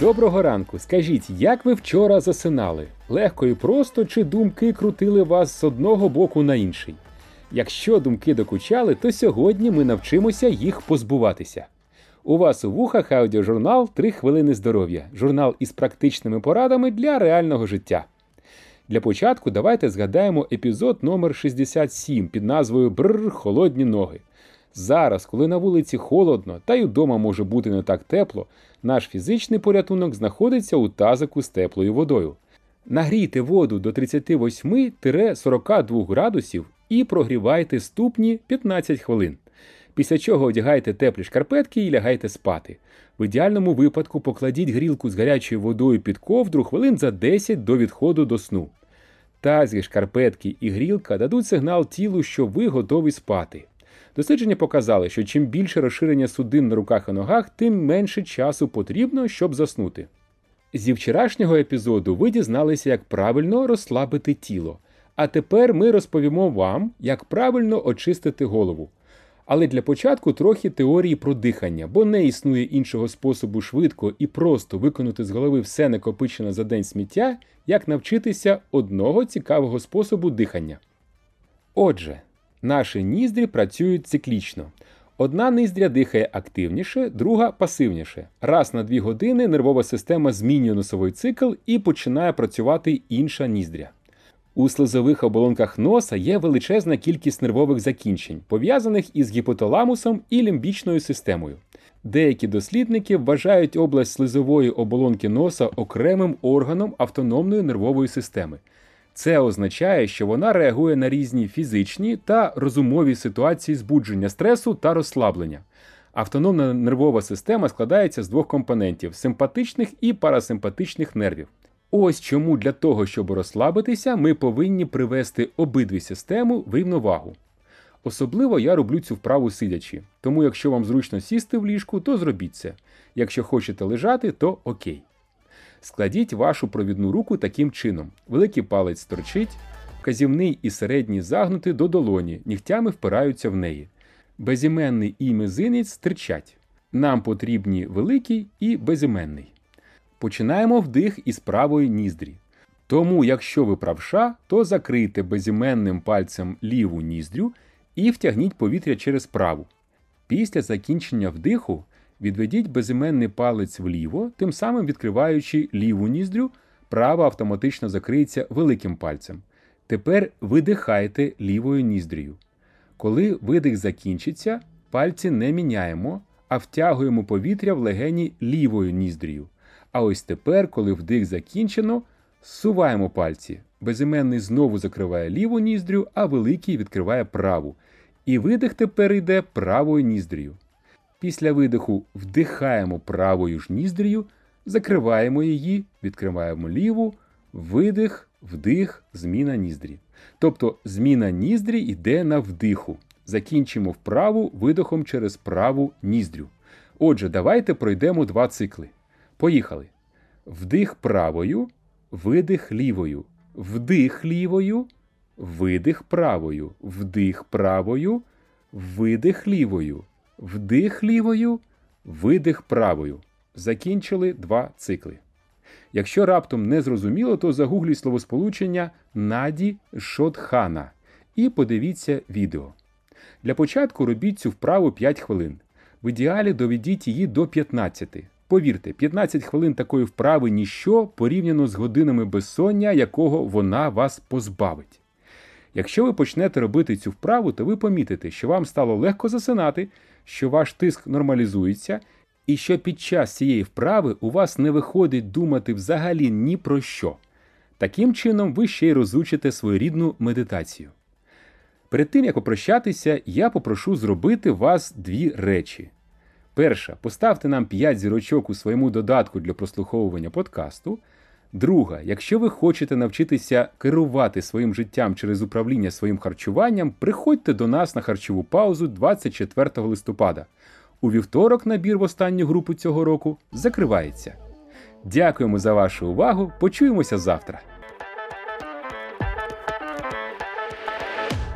Доброго ранку. Скажіть, як ви вчора засинали? Легко і просто чи думки крутили вас з одного боку на інший? Якщо думки докучали, то сьогодні ми навчимося їх позбуватися. У вас у вухах аудіожурнал «3 хвилини здоров'я, журнал із практичними порадами для реального життя. Для початку давайте згадаємо епізод номер 67 під назвою Бррр, холодні ноги. Зараз, коли на вулиці холодно, та й удома може бути не так тепло, наш фізичний порятунок знаходиться у тазику з теплою водою. Нагрійте воду до 38-42 градусів і прогрівайте ступні 15 хвилин. Після чого одягайте теплі шкарпетки і лягайте спати. В ідеальному випадку покладіть грілку з гарячою водою під ковдру хвилин за 10 до відходу до сну. Тазі, шкарпетки і грілка дадуть сигнал тілу, що ви готові спати. Дослідження показали, що чим більше розширення судин на руках і ногах, тим менше часу потрібно, щоб заснути. Зі вчорашнього епізоду ви дізналися, як правильно розслабити тіло. А тепер ми розповімо вам, як правильно очистити голову. Але для початку трохи теорії про дихання, бо не існує іншого способу швидко і просто виконати з голови все накопичене за день сміття, як навчитися одного цікавого способу дихання. Отже, наші ніздрі працюють циклічно. Одна ніздря дихає активніше, друга пасивніше. Раз на дві години нервова система змінює носовий цикл і починає працювати інша ніздря. У слизових оболонках носа є величезна кількість нервових закінчень, пов'язаних із гіпоталамусом і лімбічною системою. Деякі дослідники вважають область слизової оболонки носа окремим органом автономної нервової системи. Це означає, що вона реагує на різні фізичні та розумові ситуації збудження стресу та розслаблення. Автономна нервова система складається з двох компонентів симпатичних і парасимпатичних нервів. Ось чому для того, щоб розслабитися, ми повинні привести обидві системи в рівновагу. Особливо я роблю цю вправу сидячи, тому якщо вам зручно сісти в ліжку, то зробіть це. Якщо хочете лежати, то окей. Складіть вашу провідну руку таким чином: великий палець торчить, вказівний і середній загнути до долоні, нігтями впираються в неї. Безіменний і мизинець стирчать. Нам потрібні великий і безіменний. Починаємо вдих із правої ніздрі. Тому, якщо ви правша, то закрийте безіменним пальцем ліву ніздрю і втягніть повітря через праву. Після закінчення вдиху відведіть безіменний палець вліво, тим самим відкриваючи ліву ніздрю, права автоматично закриється великим пальцем. Тепер видихайте лівою ніздрію. Коли видих закінчиться, пальці не міняємо, а втягуємо повітря в легені лівою ніздрію. А ось тепер, коли вдих закінчено, зсуваємо пальці. Безіменний знову закриває ліву ніздрю, а великий відкриває праву. І видих тепер йде правою ніздрію. Після видиху вдихаємо правою ж ніздрію, закриваємо її, відкриваємо ліву, видих, вдих, зміна ніздрі. Тобто зміна ніздрі йде на вдиху. Закінчимо вправу видихом через праву ніздрю. Отже, давайте пройдемо два цикли. Поїхали. Вдих правою, видих лівою, вдих лівою, видих правою, вдих правою, видих лівою, вдих лівою, видих правою. Закінчили два цикли. Якщо раптом не зрозуміло, то загугліть словосполучення Наді Шотхана і подивіться відео. Для початку робіть цю вправу 5 хвилин. В ідеалі доведіть її до 15. Повірте, 15 хвилин такої вправи ніщо порівняно з годинами безсоння, якого вона вас позбавить. Якщо ви почнете робити цю вправу, то ви помітите, що вам стало легко засинати, що ваш тиск нормалізується, і що під час цієї вправи у вас не виходить думати взагалі ні про що. Таким чином, ви ще й розучите своєрідну медитацію. Перед тим як попрощатися, я попрошу зробити вас дві речі. Перша, поставте нам 5 зірочок у своєму додатку для прослуховування подкасту. Друга, якщо ви хочете навчитися керувати своїм життям через управління своїм харчуванням, приходьте до нас на харчову паузу 24 листопада. У вівторок набір в останню групу цього року закривається. Дякуємо за вашу увагу. Почуємося завтра.